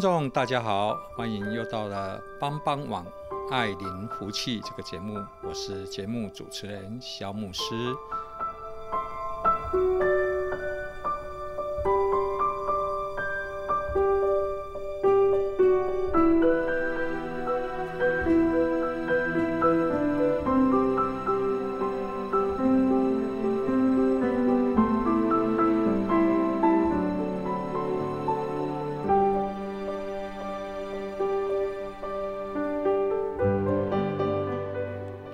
听众，大家好，欢迎又到了帮帮网爱灵福气这个节目，我是节目主持人肖牧师。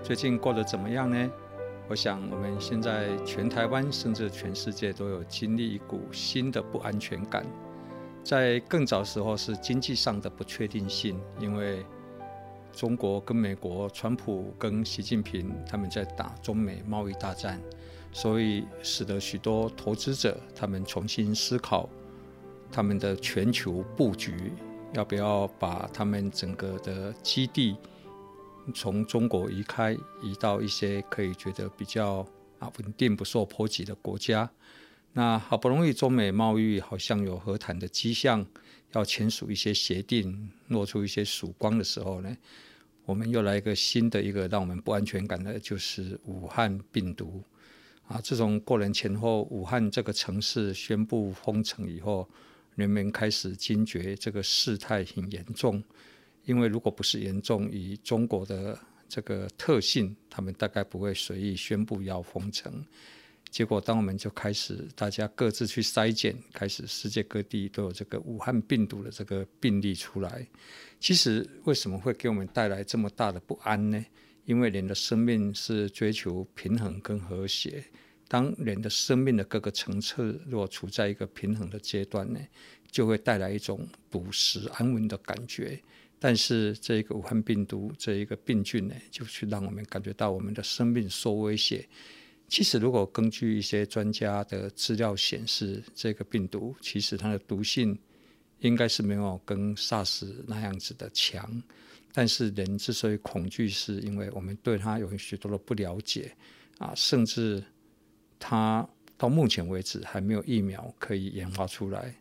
最近过得怎么样呢？我想我们现在全台湾甚至全世界都有经历一股新的不安全感。在更早时候是经济上的不确定性，因为中国跟美国、川普跟习近平他们在打中美贸易大战，所以使得许多投资者他们重新思考他们的全球布局，要不要把他们整个的基地。从中国移开，移到一些可以觉得比较啊稳定、不受波及的国家。那好不容易中美贸易好像有和谈的迹象，要签署一些协定，露出一些曙光的时候呢，我们又来一个新的一个让我们不安全感的，就是武汉病毒。啊，自从过年前后武汉这个城市宣布封城以后，人们开始惊觉这个事态很严重。因为如果不是严重，以中国的这个特性，他们大概不会随意宣布要封城。结果，当我们就开始大家各自去筛检，开始世界各地都有这个武汉病毒的这个病例出来。其实，为什么会给我们带来这么大的不安呢？因为人的生命是追求平衡跟和谐。当人的生命的各个层次若处在一个平衡的阶段呢，就会带来一种笃实安稳的感觉。但是这个武汉病毒这一个病菌呢，就去让我们感觉到我们的生命受威胁。其实，如果根据一些专家的资料显示，这个病毒其实它的毒性应该是没有跟 SARS 那样子的强。但是人之所以恐惧，是因为我们对它有许多的不了解啊，甚至它到目前为止还没有疫苗可以研发出来。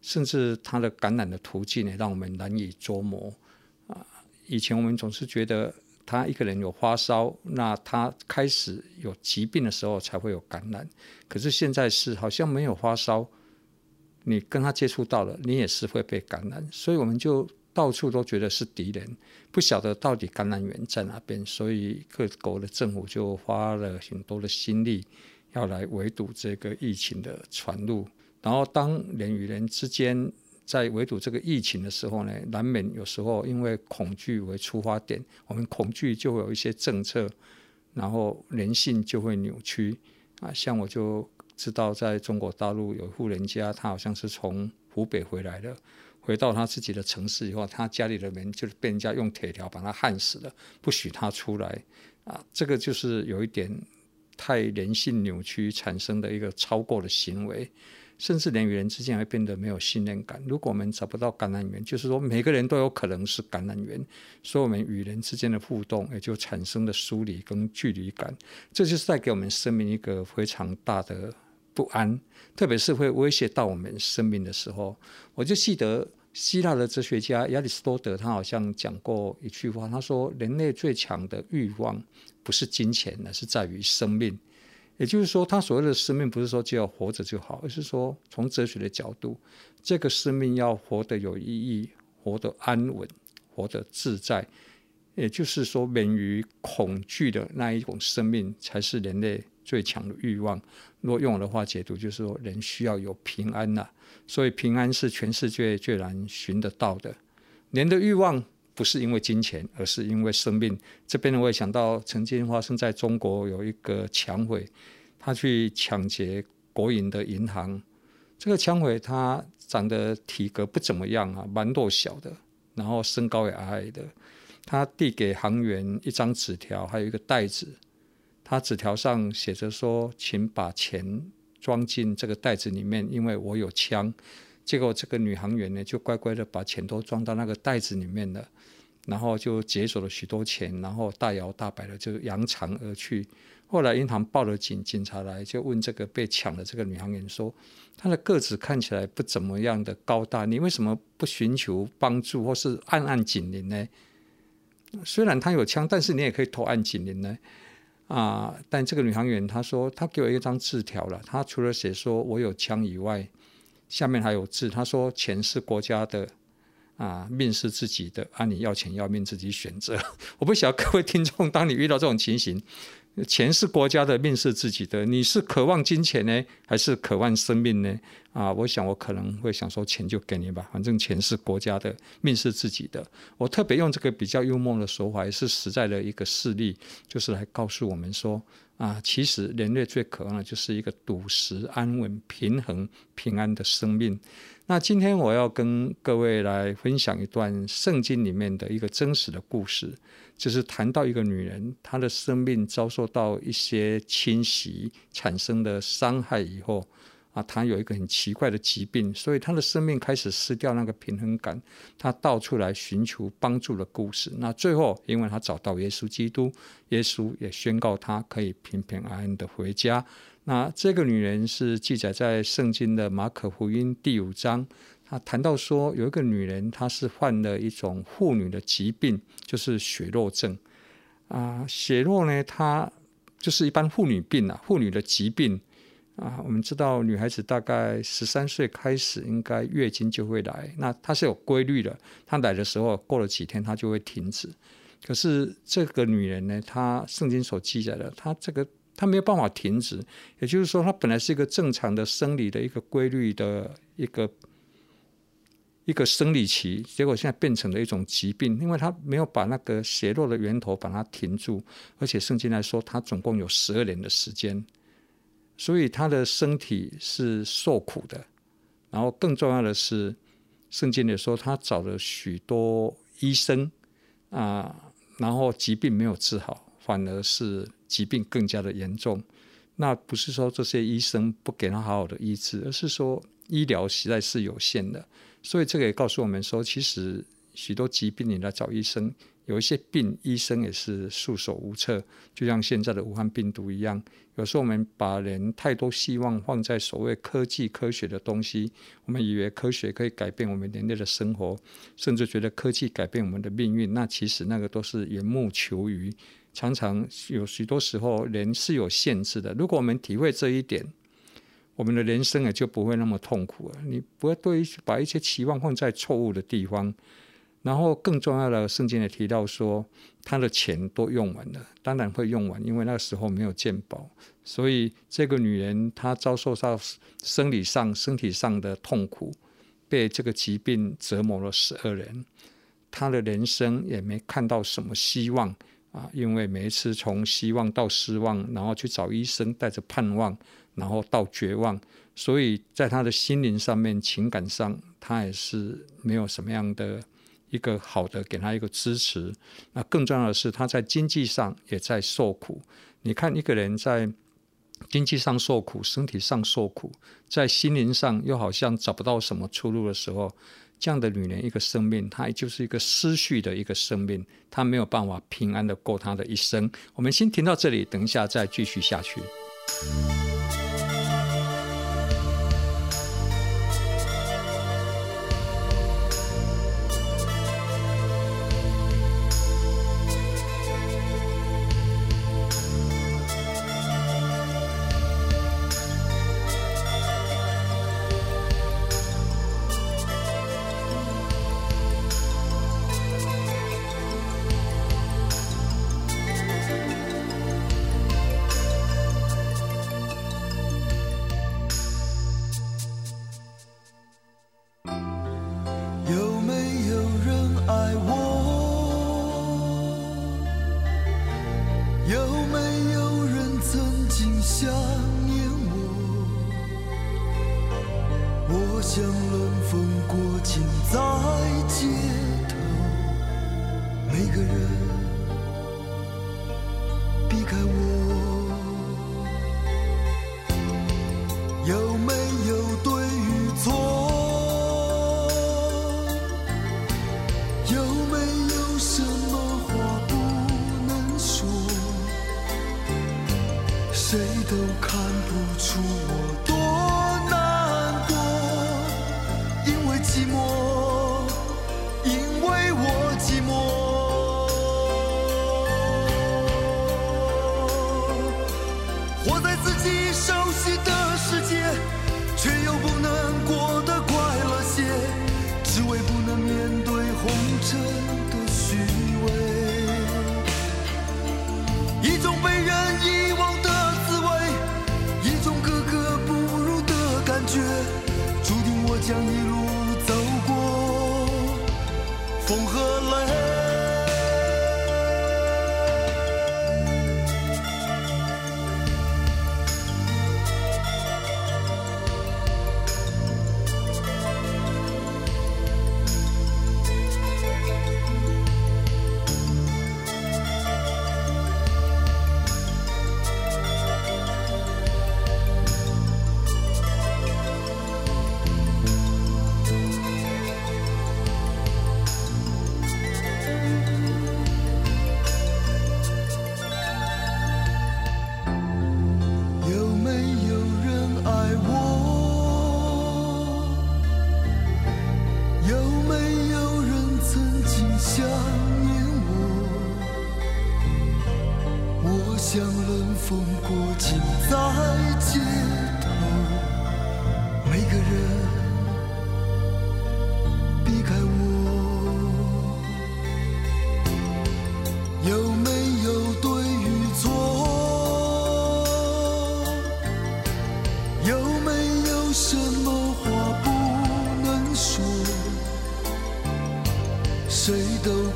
甚至它的感染的途径呢，让我们难以捉摸啊！以前我们总是觉得他一个人有发烧，那他开始有疾病的时候才会有感染。可是现在是好像没有发烧，你跟他接触到了，你也是会被感染。所以我们就到处都觉得是敌人，不晓得到底感染源在哪边。所以各国的政府就花了很多的心力，要来围堵这个疫情的传入。然后，当人与人之间在围堵这个疫情的时候呢，难免有时候因为恐惧为出发点，我们恐惧就会有一些政策，然后人性就会扭曲啊。像我就知道，在中国大陆有一户人家，他好像是从湖北回来的，回到他自己的城市以后，他家里的人就被人家用铁条把他焊死了，不许他出来啊。这个就是有一点太人性扭曲产生的一个超过的行为。甚至人与人之间会变得没有信任感。如果我们找不到感染源，就是说每个人都有可能是感染源，所以我们与人之间的互动也就产生了疏离跟距离感。这就是带给我们生命一个非常大的不安，特别是会威胁到我们生命的时候。我就记得希腊的哲学家亚里士多德，他好像讲过一句话，他说：“人类最强的欲望不是金钱，而是在于生命。”也就是说，他所谓的生命不是说就要活着就好，而是说从哲学的角度，这个生命要活得有意义、活得安稳、活得自在。也就是说，免于恐惧的那一种生命，才是人类最强的欲望。若用我的话解读，就是说人需要有平安呐、所以平安是全世界最难寻得到的人的欲望不是因为金钱，而是因为生命。这边呢，我也想到曾经发生在中国有一个抢匪，他去抢劫国营的银行。这个抢匪他长得体格不怎么样啊，蛮弱小的，然后身高也矮矮的。他递给行员一张纸条，还有一个袋子。他纸条上写着说：“请把钱装进这个袋子里面，因为我有枪。”结果这个女航员呢，就乖乖的把钱都装到那个袋子里面了，然后就解锁了许多钱，然后大摇大摆的就扬长而去。后来银行报了警，警察来就问这个被抢的这个女航员说：“她的个子看起来不怎么样的高大，你为什么不寻求帮助或是暗按警铃呢？虽然她有枪，但是你也可以偷按警铃呢。”啊！但这个女航员她说，她给我一张字条了。她除了写说我有枪以外，下面还有字。他说：“钱是国家的，啊，命是自己的，啊，你要钱要命自己选择。”我不晓得各位听众，当你遇到这种情形。钱是国家的，命是自己的。你是渴望金钱呢，还是渴望生命呢？啊，我想我可能会想说，钱就给你吧，反正钱是国家的，命是自己的。我特别用这个比较幽默的手法，也是实在的一个事例，就是来告诉我们说，啊，其实人类最渴望的就是一个笃实、安稳、平衡、平安的生命。那今天我要跟各位来分享一段圣经里面的一个真实的故事，就是谈到一个女人，她的生命遭受到一些侵袭，产生的伤害以后，啊，她有一个很奇怪的疾病，所以她的生命开始失掉那个平衡感，她到处来寻求帮助的故事。那最后，因为她找到耶稣基督，耶稣也宣告她可以平平安安的回家。那这个女人是记载在圣经的马可福音第五章，他谈到说，有一个女人，她是患了一种妇女的疾病，就是血肉症。啊，血肉呢，它就是一般妇女病啊，妇女的疾病啊。我们知道，女孩子大概十三岁开始，应该月经就会来，那它是有规律的，她来的时候过了几天，她就会停止。可是这个女人呢，她圣经所记载的，她这个。她没有办法停止，也就是说，她本来是一个正常的生理的一个规律的一个一个生理期，结果现在变成了一种疾病，因为他没有把那个血漏的源头把它停住，而且圣经来说，他总共有十二年的时间，所以他的身体是受苦的。然后更重要的是，圣经里说他找了许多医生啊，然后疾病没有治好，反而是。疾病更加的严重，那不是说这些医生不给他好好的医治，而是说医疗实在是有限的。所以这个也告诉我们说，其实许多疾病你来找医生，有一些病医生也是束手无策。就像现在的武汉病毒一样，有时候我们把人太多希望放在所谓科技科学的东西，我们以为科学可以改变我们人类的生活，甚至觉得科技改变我们的命运，那其实那个都是缘木求鱼。常常有许多时候，人是有限制的。如果我们体会这一点，我们的人生也就不会那么痛苦了。你不要对把一些期望放在错误的地方，然后更重要的，圣经也提到说，他的钱都用完了，当然会用完，因为那个时候没有健保。所以这个女人她遭受到生理上、身体上的痛苦，被这个疾病折磨了十二年，她的人生也没看到什么希望。啊，因为每一次从希望到失望，然后去找医生，带着盼望，然后到绝望，所以在他的心灵上面、情感上，他也是没有什么样的一个好的给他一个支持。那更重要的是，他在经济上也在受苦。你看，一个人在经济上受苦，身体上受苦，在心灵上又好像找不到什么出路的时候。这样的女人，一个生命，她就是一个失序的一个生命，她没有办法平安的过她的一生。我们先停到这里，等一下再继续下去。想念我。我像冷风过境在街头，每个人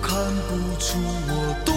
看不出我。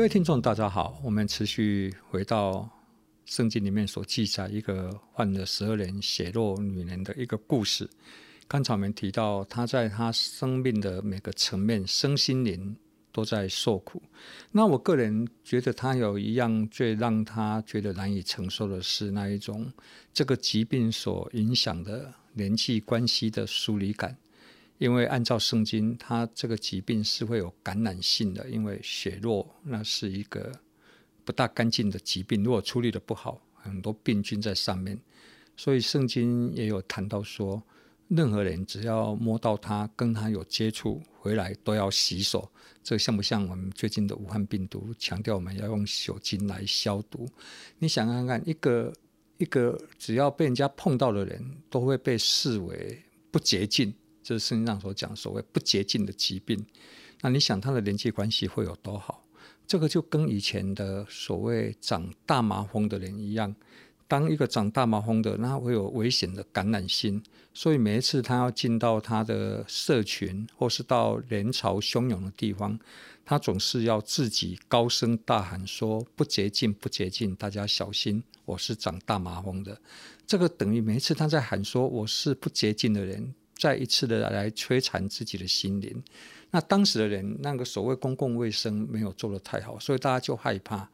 各位听众，大家好。我们持续回到圣经里面所记载一个患了十二年血漏女人的一个故事。刚才我们提到，她在她生命的每个层面，身心灵都在受苦。那我个人觉得，她有一样最让她觉得难以承受的是那一种这个疾病所影响的人际关系的疏离感。因为按照圣经，它这个疾病是会有感染性的，因为血漏那是一个不大干净的疾病，如果处理得不好，很多病菌在上面。所以圣经也有谈到说，任何人只要摸到它，跟它有接触，回来都要洗手。这像不像我们最近的武汉病毒，强调我们要用酒精来消毒？你想看看，一个一个只要被人家碰到的人，都会被视为不洁净。这是圣经上所讲所谓不洁净的疾病，那你想他的人际关系会有多好？这个就跟以前的所谓长大麻风的人一样，当一个长大麻风的，那会有危险的感染性，所以每一次他要进到他的社群，或是到人潮汹涌的地方，他总是要自己高声大喊说：“不洁净，不洁净，大家小心，我是长大麻风的。”这个等于每一次他在喊说：“我是不洁净的人”，再一次的来摧残自己的心灵。那当时的人，那个所谓公共卫生没有做得太好，所以大家就害怕。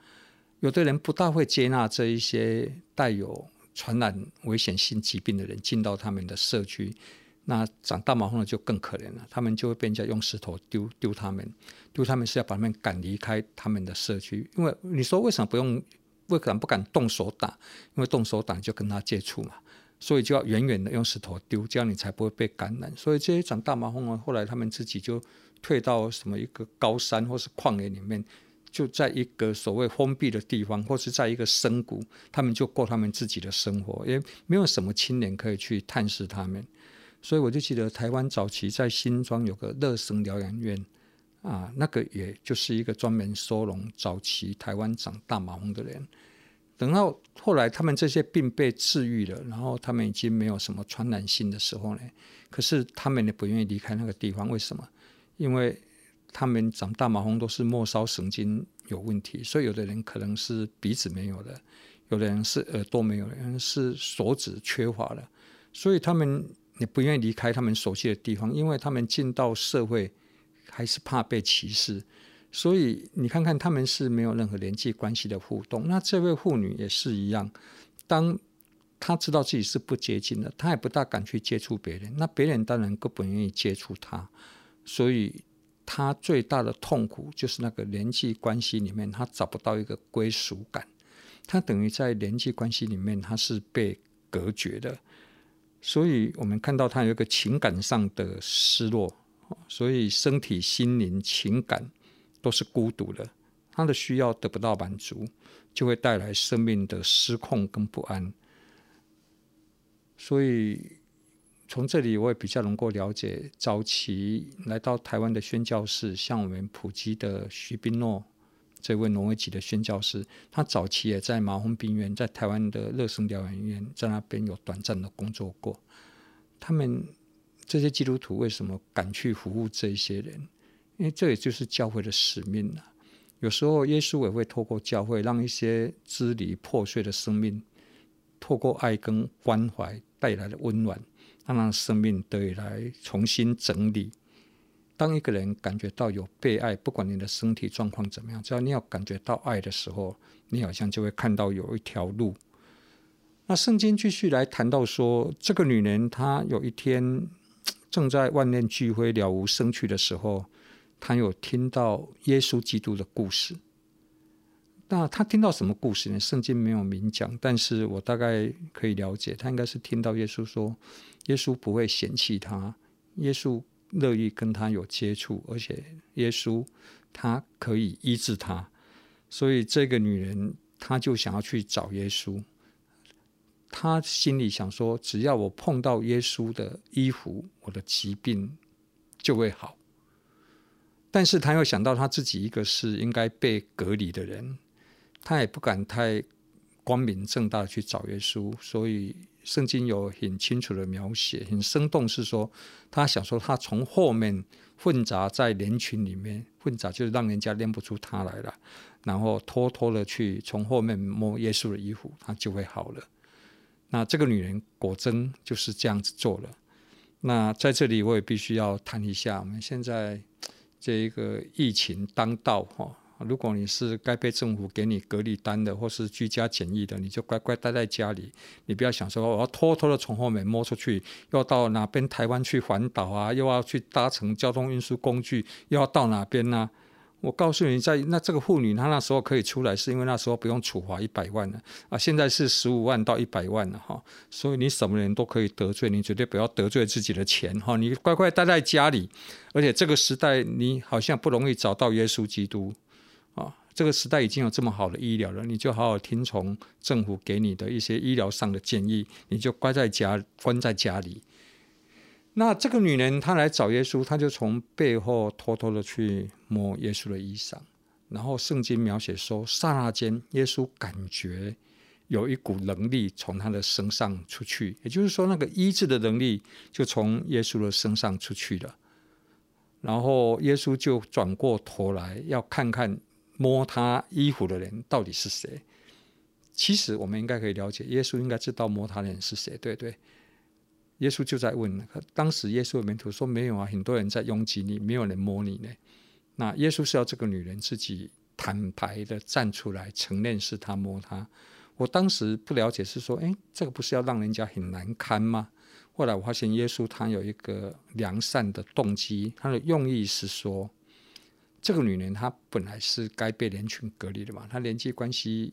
有的人不大会接纳这一些带有传染危险性疾病的人进到他们的社区，那长大麻风的就更可怜了，他们就会被人家用石头丢丢他们，丢他们是要把他们赶离开他们的社区。因为你说为什么不用，为什么不敢动手打？因为动手打就跟他接触嘛，所以就要远远的用石头丢，这样你才不会被感染。所以这些长大麻风的，后来他们自己就退到什么一个高山或是旷野里面。就在一个所谓封闭的地方，或是在一个深谷，他们就过他们自己的生活，也没有什么青年可以去探视他们。所以我就记得台湾早期在新庄有个乐生疗养院啊，那个也就是一个专门收容早期台湾长大麻风的人。等到后来他们这些病被治愈了，然后他们已经没有什么传染性的时候呢，可是他们也不愿意离开那个地方，为什么？因为他们长大麻风都是末梢神经有问题，所以有的人可能是鼻子没有了，有的人是耳朵没有了，有人是手指缺乏了，所以他们也不愿意离开他们熟悉的地方，因为他们进到社会还是怕被歧视，所以你看看他们是没有任何人际关系的互动。那这位妇女也是一样，当她知道自己是不洁净的，她也不大敢去接触别人，那别人当然更不愿意接触她，所以。他最大的痛苦就是那个人际关系里面，他找不到一个归属感，他等于在人际关系里面他是被隔绝的，所以我们看到他有一个情感上的失落，所以身体、心灵、情感都是孤独的，他的需要得不到满足，就会带来生命的失控跟不安，所以。从这里我也比较能够了解，早期来到台湾的宣教士，像我们普及的徐宾诺这位挪威籍的宣教士，他早期也在麻风病院，在台湾的乐生疗养院，在那边有短暂的工作过。他们这些基督徒为什么敢去服务这些人？因为这也就是教会的使命了。有时候耶稣也会透过教会，让一些支离破碎的生命，透过爱跟关怀带来的温暖。让生命得以来重新整理。当一个人感觉到有被爱，不管你的身体状况怎么样，只要你要感觉到爱的时候，你好像就会看到有一条路。那圣经继续来谈到说，这个女人她有一天正在万念俱灰、了无生趣的时候，他有听到耶稣基督的故事。那他听到什么故事呢？圣经没有明讲，但是我大概可以了解，他应该是听到耶稣说。耶稣不会嫌弃他，耶稣乐意跟他有接触，而且耶稣他可以医治他，所以这个女人她就想要去找耶稣。她心里想说，只要我碰到耶稣的衣服，我的疾病就会好。但是他又想到他自己一个是应该被隔离的人，他也不敢太光明正大的去找耶稣，所以。圣经有很清楚的描写，很生动，是说他想说他从后面混杂在人群里面，混杂就是让人家认不出他来了，然后偷偷的去从后面摸耶稣的衣服，他就会好了。那这个女人果真就是这样子做了。那在这里我也必须要谈一下，我们现在这一个疫情当道哈。如果你是该被政府给你隔离单的，或是居家检疫的，你就乖乖待在家里。你不要想说我要偷偷的从后面摸出去，要到哪边台湾去环岛啊，又要去搭乘交通运输工具，又要到哪边呢、啊？我告诉你，在那这个妇女她那时候可以出来，是因为那时候不用处罚一百万了啊，现在是十五万到一百万了哈。所以你什么人都可以得罪，你绝对不要得罪自己的钱哈。你乖乖待在家里，而且这个时代你好像不容易找到耶稣基督。啊，这个时代已经有这么好的医疗了，你就好好听从政府给你的一些医疗上的建议，你就乖在家，关在家里。那这个女人她来找耶稣，她就从背后偷偷的去摸耶稣的衣裳，然后圣经描写说，刹那间耶稣感觉有一股能力从他的身上出去，也就是说，那个医治的能力就从耶稣的身上出去了。然后耶稣就转过头来要看看摸他衣服的人到底是谁。其实我们应该可以了解，耶稣应该知道摸他的人是谁，对不对？耶稣就在问，当时耶稣的门徒说：“没有啊，很多人在拥挤你，没有人摸你呢。”那耶稣是要这个女人自己坦白的站出来承认是他摸她。我当时不了解，是说，哎，这个不是要让人家很难堪吗？后来我发现，耶稣他有一个良善的动机，他的用意是说，这个女人她本来是该被人群隔离的嘛，她人际关系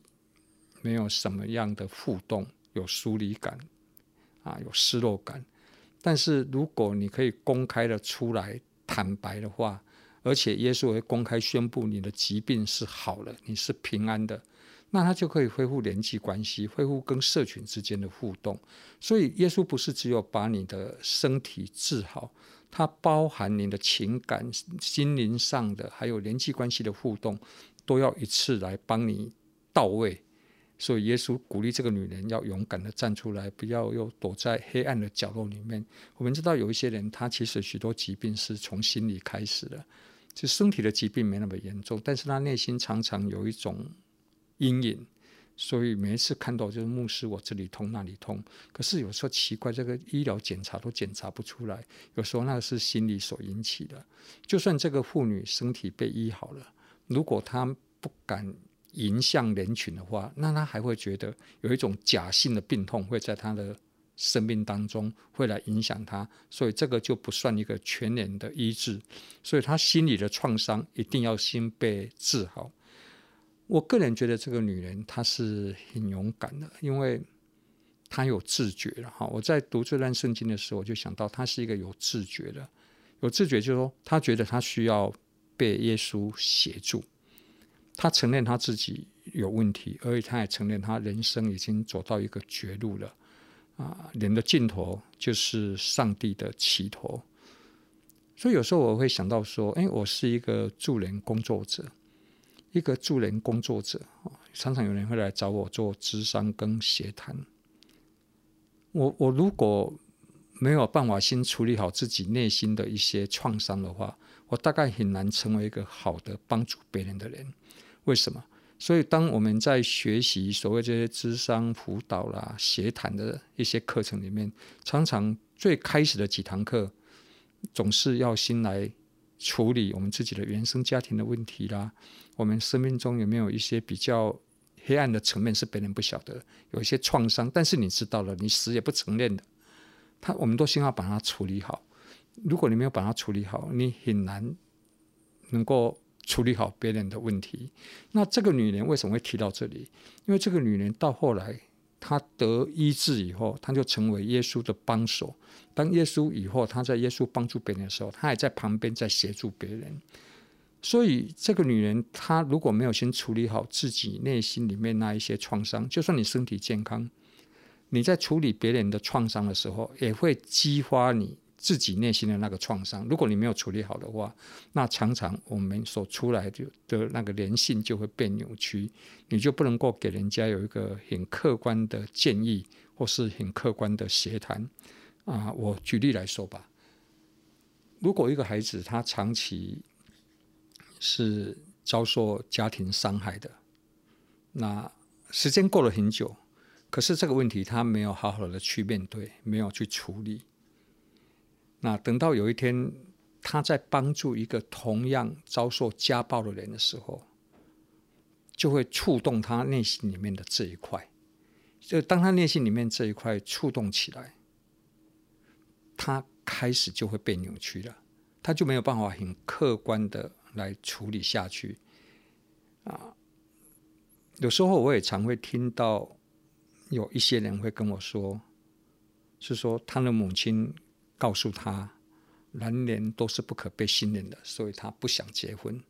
没有什么样的互动，有疏离感，啊，有失落感。但是如果你可以公开的出来坦白的话，而且耶稣会公开宣布你的疾病是好了，你是平安的。那他就可以恢复人际关系，恢复跟社群之间的互动。所以，耶稣不是只有把你的身体治好，它包含你的情感、心灵上的，还有人际关系的互动，都要一次来帮你到位。所以，耶稣鼓励这个女人要勇敢的站出来，不要又躲在黑暗的角落里面。我们知道有一些人，他其实许多疾病是从心里开始的，就身体的疾病没那么严重，但是他内心常常有一种。阴影，所以每一次看到就是牧师，我这里痛那里痛。可是有时候奇怪，这个医疗检查都检查不出来。有时候那个是心理所引起的。就算这个妇女身体被医好了，如果她不敢迎向人群的话，那他还会觉得有一种假性的病痛会在他的生命当中会来影响他。所以这个就不算一个全然的医治。所以他心里的创伤一定要先被治好。我个人觉得这个女人她是很勇敢的，因为她有自觉了哈。我在读这段圣经的时候，我就想到她是一个有自觉的，有自觉就是说她觉得她需要被耶稣协助，他承认他自己有问题，而且他也承认他人生已经走到一个绝路了啊，人的尽头就是上帝的起头。所以有时候我会想到说，哎，我是一个助人工作者。一个助人工作者，常常有人会来找我做咨商跟协谈。我我如果没有办法先处理好自己内心的一些创伤的话，我大概很难成为一个好的帮助别人的人。为什么？所以当我们在学习所谓这些智商辅导啦、协谈的一些课程里面，常常最开始的几堂课，总是要先来。处理我们自己的原生家庭的问题啦，我们生命中有没有一些比较黑暗的层面是别人不晓得，有一些创伤，但是你知道了，你死也不承认的，他我们都先要把它处理好。如果你没有把它处理好，你很难能够处理好别人的问题。那这个女人为什么会提到这里？因为这个女人到后来。她得医治以后，她就成为耶稣的帮手。当耶稣以后，她在耶稣帮助别人的时候，她还在旁边在协助别人。所以，这个女人她如果没有先处理好自己内心里面那一些创伤，就算你身体健康，你在处理别人的创伤的时候，也会激发你。自己内心的那个创伤，如果你没有处理好的话，那常常我们所出来的的那个人性就会被扭曲，你就不能够给人家有一个很客观的建议，或是很客观的协谈。啊，我举例来说吧，如果一个孩子他长期是遭受家庭伤害的，那时间过了很久，可是这个问题他没有好好的去面对，没有去处理。那等到有一天，他在帮助一个同样遭受家暴的人的时候，就会触动他内心里面的这一块。就当他内心里面这一块触动起来，他开始就会被扭曲了，他就没有办法很客观的来处理下去。啊，有时候我也常会听到有一些人会跟我说，是说他的母亲。告诉他，男人都是不可被信任的，所以他不想结婚。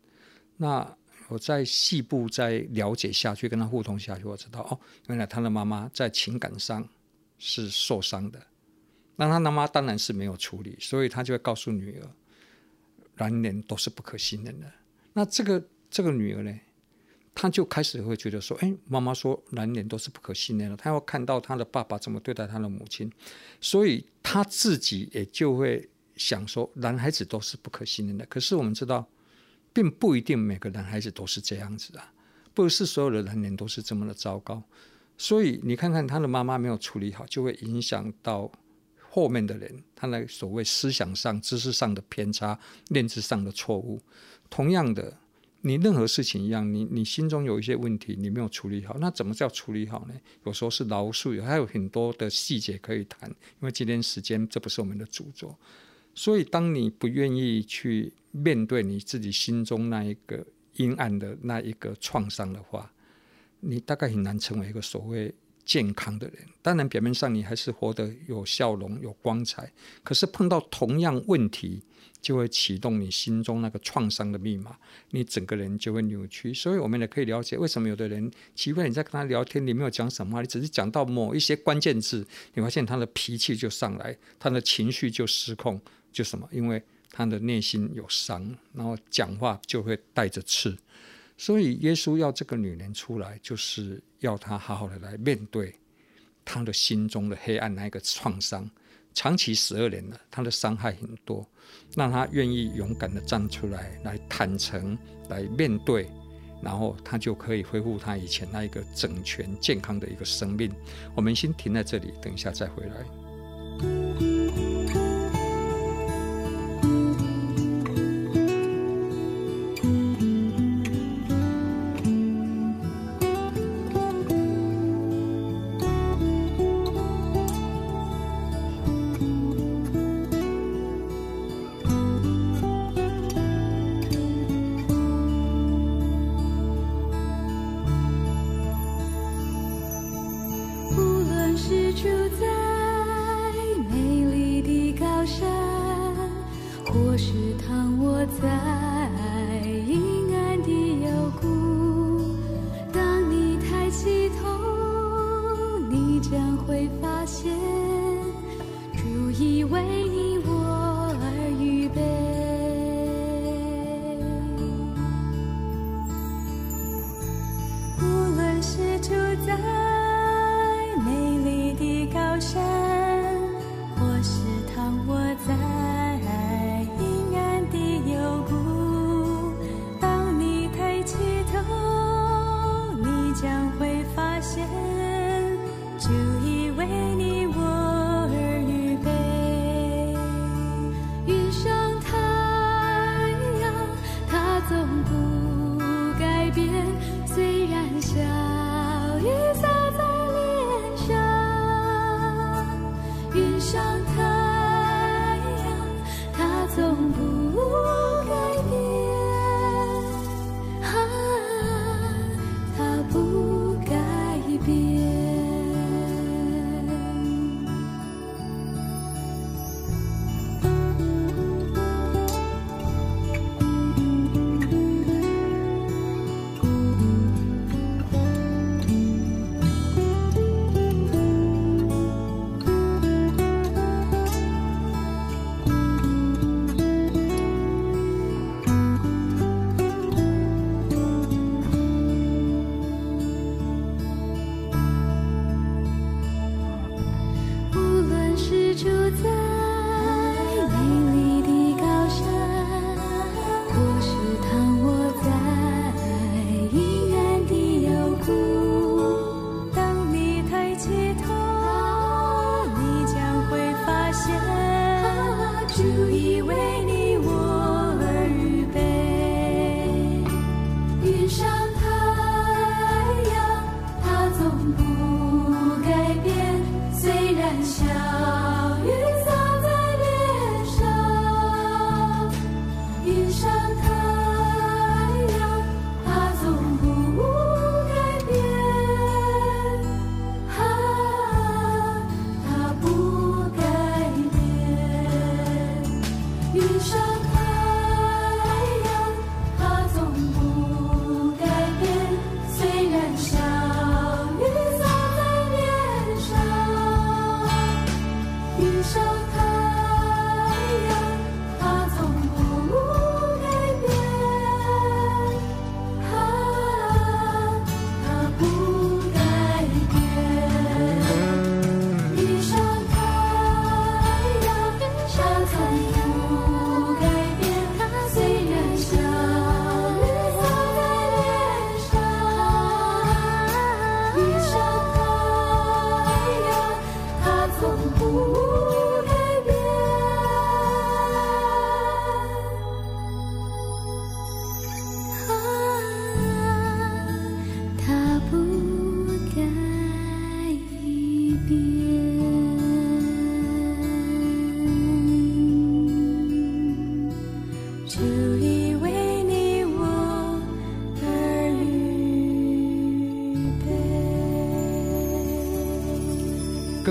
那我在细部再了解下去，跟他互动下去，我知道哦，原来他的妈妈在情感上是受伤的。那他妈妈当然是没有处理，所以他就会告诉女儿，男人都是不可信任的。那这个这个女儿呢，他就开始会觉得说：“哎，妈妈说男人都是不可信任的，他要看到他的爸爸怎么对待他的母亲，所以他自己也就会想说，男孩子都是不可信任的。可是我们知道，并不一定每个男孩子都是这样子啊，不是所有的男人都是这么的糟糕。所以你看看他的妈妈没有处理好，就会影响到后面的人，他那所谓思想上、知识上的偏差、认知上的错误。同样的。”你任何事情一样，你你心中有一些问题，你没有处理好，那怎么叫处理好呢？有时候是饶恕，还有很多的细节可以谈。因为今天时间这不是我们的主作，所以当你不愿意去面对你自己心中那一个阴暗的那一个创伤的话，你大概很难成为一个所谓健康的人。当然，表面上你还是活得有笑容、有光彩，可是碰到同样问题。就会启动你心中那个创伤的密码，你整个人就会扭曲。所以，我们也可以了解为什么有的人奇怪，你在跟他聊天，你没有讲什么，你只是讲到某一些关键字，你发现他的脾气就上来，他的情绪就失控，就什么？因为他的内心有伤，然后讲话就会带着刺。所以，耶稣要这个女人出来，就是要她好好的来面对她的心中的黑暗那个创伤。长期十二年了，她的伤害很多，让她愿意勇敢的站出来，来坦诚，来面对，然后他就可以恢复他以前那一个整全健康的一个生命。我们先停在这里，等一下再回来。是住在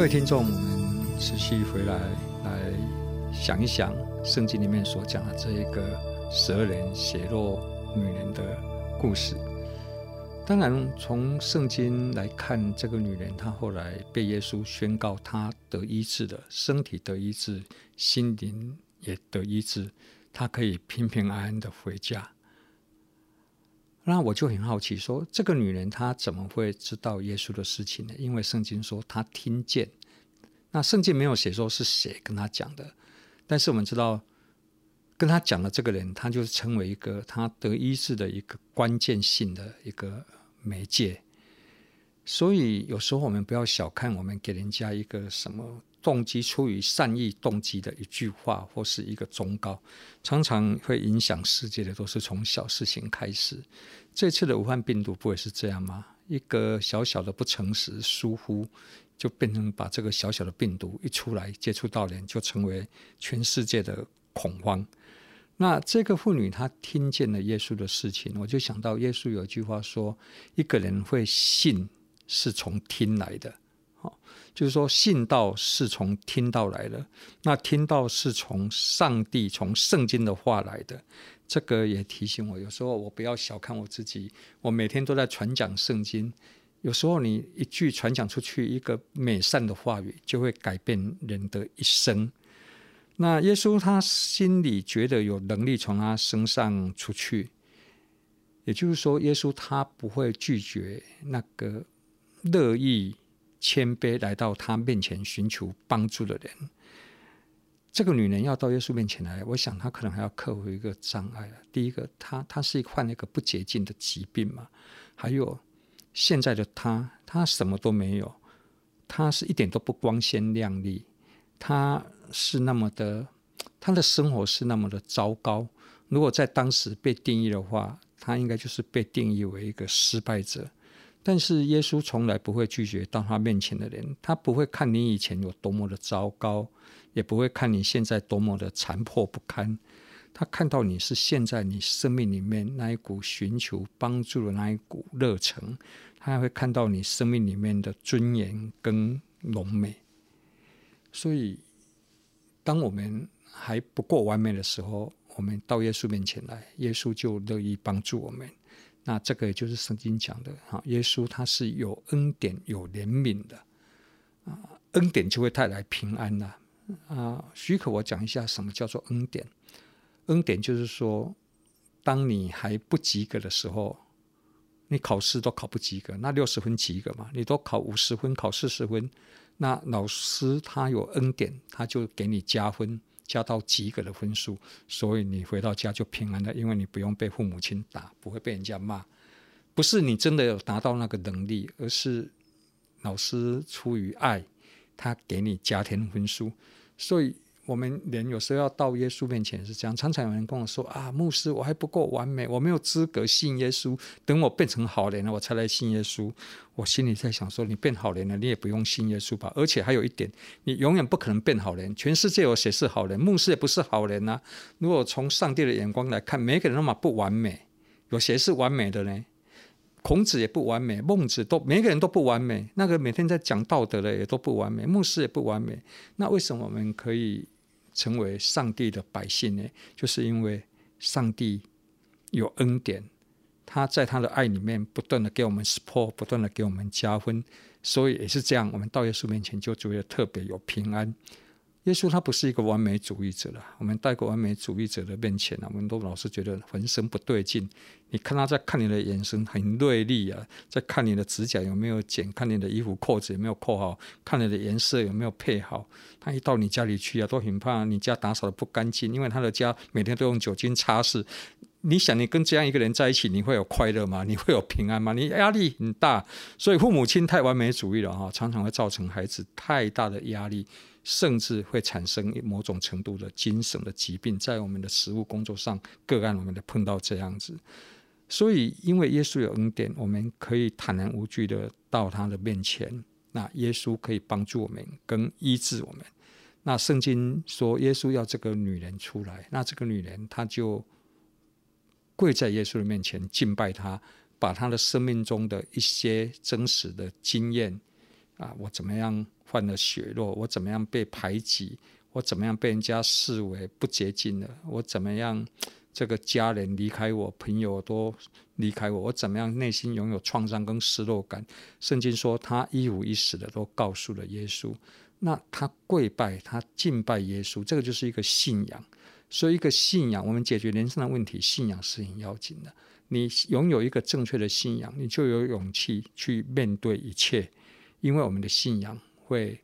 各位听众，我们持续回来来想一想圣经里面所讲的这一个蛇人血肉女人的故事。当然，从圣经来看，这个女人她后来被耶稣宣告她得医治的，身体得医治，心灵也得医治，她可以平平安安的回家。那我就很好奇说，这个女人她怎么会知道耶稣的事情呢？因为圣经说她听见，那圣经没有写说是谁跟她讲的，但是我们知道，跟她讲的这个人，他就是成为一个她得医治的一个关键性的一个媒介。所以有时候我们不要小看我们给人家一个什么。动机出于善意动机的一句话或是一个忠告，常常会影响世界的，都是从小事情开始。这次的武汉病毒不也是这样吗？一个小小的不诚实疏忽，就变成把这个小小的病毒一出来接触到人，就成为全世界的恐慌。那这个妇女她听见了耶稣的事情，我就想到耶稣有一句话说：一个人会信是从听来的。就是说，信道是从听道来的，那听道是从上帝、从圣经的话来的。这个也提醒我，有时候我不要小看我自己。我每天都在传讲圣经，有时候你一句传讲出去，一个美善的话语，就会改变人的一生。那耶稣他心里觉得有能力从他身上出去，也就是说，耶稣他不会拒绝那个乐意。谦卑来到他面前寻求帮助的人，这个女人要到耶稣面前来，我想她可能还要克服一个障碍。第一个，她她是患那个不洁净的疾病嘛，还有现在的她，她什么都没有，她是一点都不光鲜亮丽，她是那么的，她的生活是那么的糟糕。如果在当时被定义的话，她应该就是被定义为一个失败者。但是耶稣从来不会拒绝到他面前的人，他不会看你以前有多么的糟糕，也不会看你现在多么的残破不堪，他看到你是现在你生命里面那一股寻求帮助的那一股热忱，他还会看到你生命里面的尊严跟荣美。所以，当我们还不够完美的时候，我们到耶稣面前来，耶稣就乐意帮助我们。那这个也就是圣经讲的哈，耶稣他是有恩典、有怜悯的啊，恩典就会带来平安呐啊。许可我讲一下什么叫做恩典？恩典就是说，当你还不及格的时候，你考试都考不及格，那六十分及格嘛，你都考五十分、考四十分，那老师他有恩典，他就给你加分。加到及格的分数，所以你回到家就平安了，因为你不用被父母亲打，不会被人家骂。不是你真的有达到那个能力，而是老师出于爱，他给你加添分数，所以。我们人有时候要到耶稣面前是这样，常常有人跟我说啊，牧师，我还不够完美，我没有资格信耶稣，等我变成好人了，我才来信耶稣。我心里在想说，你变好人了，你也不用信耶稣吧？而且还有一点，你永远不可能变好人。全世界有谁是好人？牧师也不是好人呐、如果从上帝的眼光来看，每个人那么不完美，有谁是完美的呢？孔子也不完美，孟子都每个人都不完美。那个每天在讲道德的也都不完美，牧师也不完美。那为什么我们可以成为上帝的百姓呢？就是因为上帝有恩典，他在他的爱里面不断的给我们 support，不断的给我们加分，所以也是这样，我们到耶稣面前就觉得特别有平安。耶稣他不是一个完美主义者了，我们带过完美主义者的面前，我们都老是觉得浑身不对劲。你看他在看你的眼神很锐利啊，在看你的指甲有没有剪，看你的衣服扣子有没有扣好，看你的颜色有没有配好。他一到你家里去啊，都很怕你家打扫的不干净，因为他的家每天都用酒精擦拭。你想，你跟这样一个人在一起，你会有快乐吗？你会有平安吗？你压力很大，所以父母亲太完美主义了哈，常常会造成孩子太大的压力。甚至会产生某种程度的精神的疾病，在我们的实务工作上，个案我们都碰到这样子，所以因为耶稣有恩典，我们可以坦然无惧的到他的面前。那耶稣可以帮助我们，跟医治我们。那圣经说，耶稣要这个女人出来，那这个女人她就跪在耶稣的面前敬拜他，把她的生命中的一些真实的经验啊，我怎么样？犯了血漏，我怎么样被排挤，我怎么样被人家视为不洁净的，我怎么样这个家人离开我，朋友都离开我，我怎么样内心拥有创伤跟失落感。圣经说他一五一十的都告诉了耶稣，那他跪拜，他敬拜耶稣，这个就是一个信仰。所以，一个信仰，我们解决人生的问题，信仰是很要紧的。你拥有一个正确的信仰，你就有勇气去面对一切，因为我们的信仰会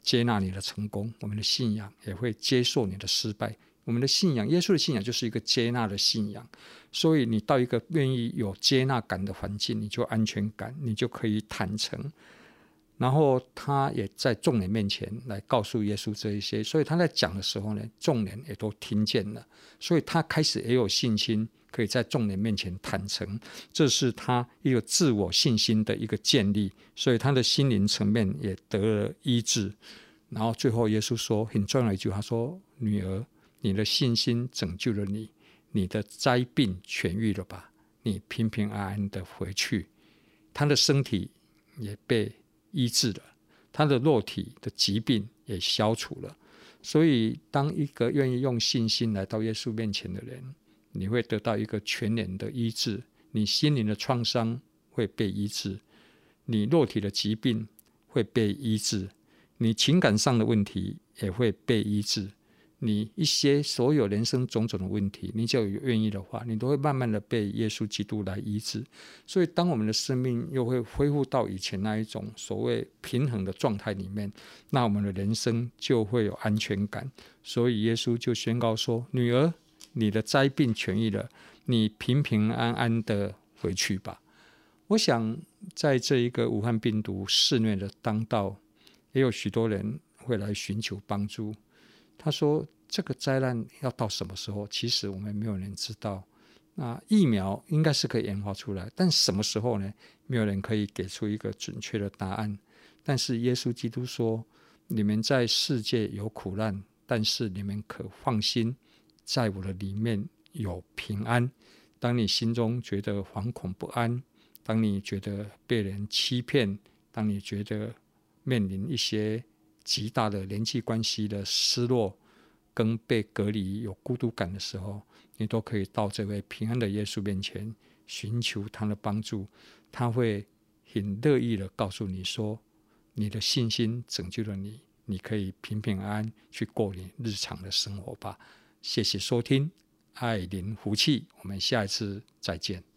接纳你的成功，我们的信仰也会接受你的失败。我们的信仰，耶稣的信仰就是一个接纳的信仰。所以，你到一个愿意有接纳感的环境，你就安全感，你就可以坦诚。然后他也在众人面前来告诉耶稣这一些，所以他在讲的时候呢，众人也都听见了，所以他开始也有信心，可以在众人面前坦诚，这是他一个自我信心的一个建立，所以他的心灵层面也得了医治。然后最后耶稣说很重要一句话说：“女儿，你的信心拯救了你，你的灾病痊愈了吧，你平平安安的回去。”他的身体也被。医治了他的肉体的疾病，也消除了。所以，当一个愿意用信心来到耶稣面前的人，你会得到一个全然的医治。你心灵的创伤会被医治，你肉体的疾病会被医治，你情感上的问题也会被医治。你一些所有人生种种的问题，你只要有愿意的话，你都会慢慢的被耶稣基督来医治。所以，当我们的生命又会恢复到以前那一种所谓平衡的状态里面，那我们的人生就会有安全感。所以，耶稣就宣告说：“女儿，你的灾病痊愈了，你平平安安的回去吧。”我想，在这一个武汉病毒肆虐的当道，也有许多人会来寻求帮助。他说：“这个灾难要到什么时候？其实我们没有人知道。那疫苗应该是可以研发出来，但什么时候呢？没有人可以给出一个准确的答案。但是耶稣基督说：‘你们在世界有苦难，但是你们可放心，在我的里面有平安。’当你心中觉得惶恐不安，当你觉得被人欺骗，当你觉得面临一些……极大的人际关系的失落，跟被隔离有孤独感的时候，你都可以到这位平安的耶稣面前寻求他的帮助，他会很乐意的告诉你说，你的信心拯救了你，你可以平平安安去过你日常的生活吧。谢谢收听，爱您福气，我们下一次再见。